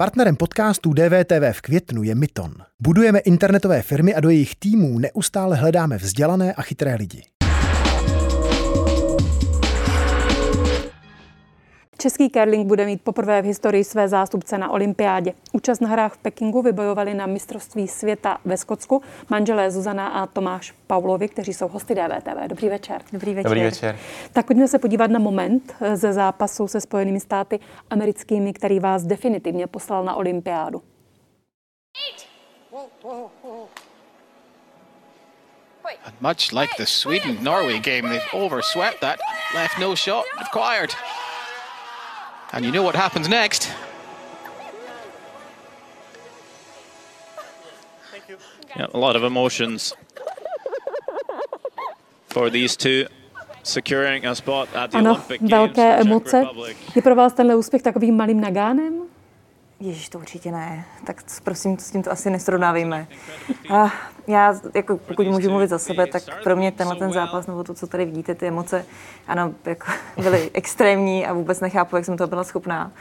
Partnerem podcastu DVTV v květnu je Myton. Budujeme internetové firmy a do jejich týmů neustále hledáme vzdělané a chytré lidi. Český curling bude mít poprvé v historii své zástupce na olympiádě. Účast na hrách v Pekingu vybojovali na mistrovství světa ve Skotsku manželé Zuzana a Tomáš Paulovi, kteří jsou hosty DVTV. Dobrý večer. Dobrý večer. Dobrý večer. Tak pojďme se podívat na moment ze zápasu se Spojenými státy americkými, který vás definitivně poslal na olympiádu. And much like the Sweden Norway game, they've overswept that, left no shot acquired. And you know what happens next. Yeah, a lot of emotions for these two securing a spot at the Ano, Olympic Games velké for Czech emoce. Republic. Je pro vás tenhle úspěch takovým malým nagánem? Ježíš, to určitě ne. Tak prosím, s tím to asi nesrovnávejme. A já, jako, pokud můžu mluvit za sebe, tak pro mě tenhle ten zápas, nebo to, co tady vidíte, ty emoce, ano, jako, byly extrémní a vůbec nechápu, jak jsem toho byla schopná.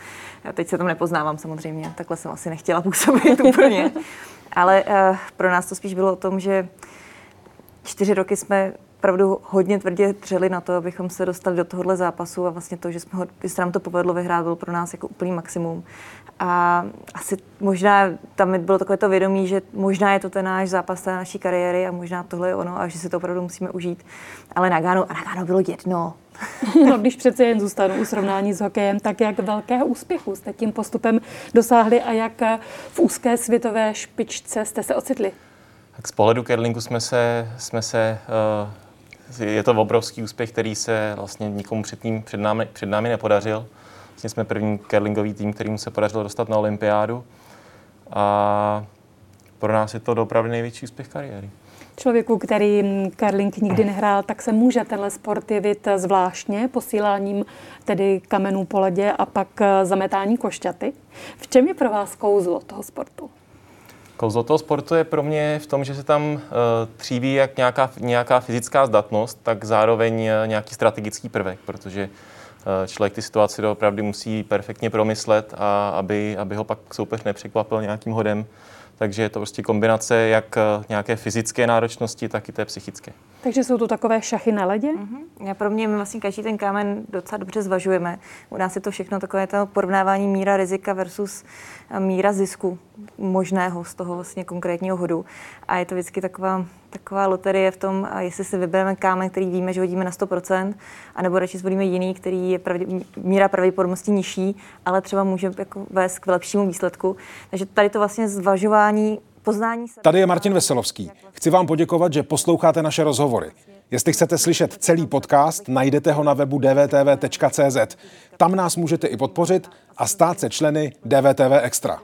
Já teď se tam nepoznávám samozřejmě, takhle jsem asi nechtěla působit úplně. Ale uh, pro nás to spíš bylo o tom, že čtyři roky jsme opravdu hodně tvrdě dřeli na to, abychom se dostali do tohohle zápasu a vlastně to, že, jsme ho, že se nám to povedlo vyhrát, bylo pro nás jako úplný maximum. A asi možná tam bylo takové to vědomí, že možná je to ten náš zápas té naší kariéry a možná tohle je ono a že si to opravdu musíme užít. Ale Nagano, a Nagano bylo jedno. No, když přece jen zůstanu u srovnání s hokejem, tak jak velkého úspěchu jste tím postupem dosáhli a jak v úzké světové špičce jste se ocitli? Tak z pohledu curlingu jsme se, jsme se uh, je to obrovský úspěch, který se vlastně nikomu před, tím, před, námi, před námi nepodařil. Vlastně jsme první curlingový tým, kterým se podařilo dostat na olympiádu. A pro nás je to opravdu největší úspěch kariéry. Člověku, který curling nikdy nehrál, tak se může tenhle sport jevit zvláštně posíláním tedy kamenů po ledě a pak zametání košťaty. V čem je pro vás kouzlo toho sportu? Kouzlo toho sportu je pro mě v tom, že se tam uh, tříbí jak nějaká, nějaká fyzická zdatnost, tak zároveň uh, nějaký strategický prvek, protože uh, člověk ty situaci opravdu musí perfektně promyslet, a aby, aby ho pak soupeř nepřekvapil nějakým hodem. Takže je to prostě kombinace jak uh, nějaké fyzické náročnosti, tak i té psychické. Takže jsou to takové šachy na ledě? Já pro mě my vlastně každý ten kámen docela dobře zvažujeme. U nás je to všechno takové to porovnávání míra rizika versus eh, míra zisku možného z toho vlastně konkrétního hodu. A je to vždycky taková, taková loterie v tom, jestli si vybereme kámen, který víme, že hodíme na 100%, anebo radši zvolíme jiný, který je pravdě, míra pravděpodobnosti nižší, ale třeba může jako vést k lepšímu výsledku. Takže tady to vlastně zvažování poznání se. Tady je Martin Veselovský. Chci vám poděkovat, že posloucháte naše rozhovory. Jestli chcete slyšet celý podcast, najdete ho na webu dvtv.cz. Tam nás můžete i podpořit a stát se členy DVTV Extra.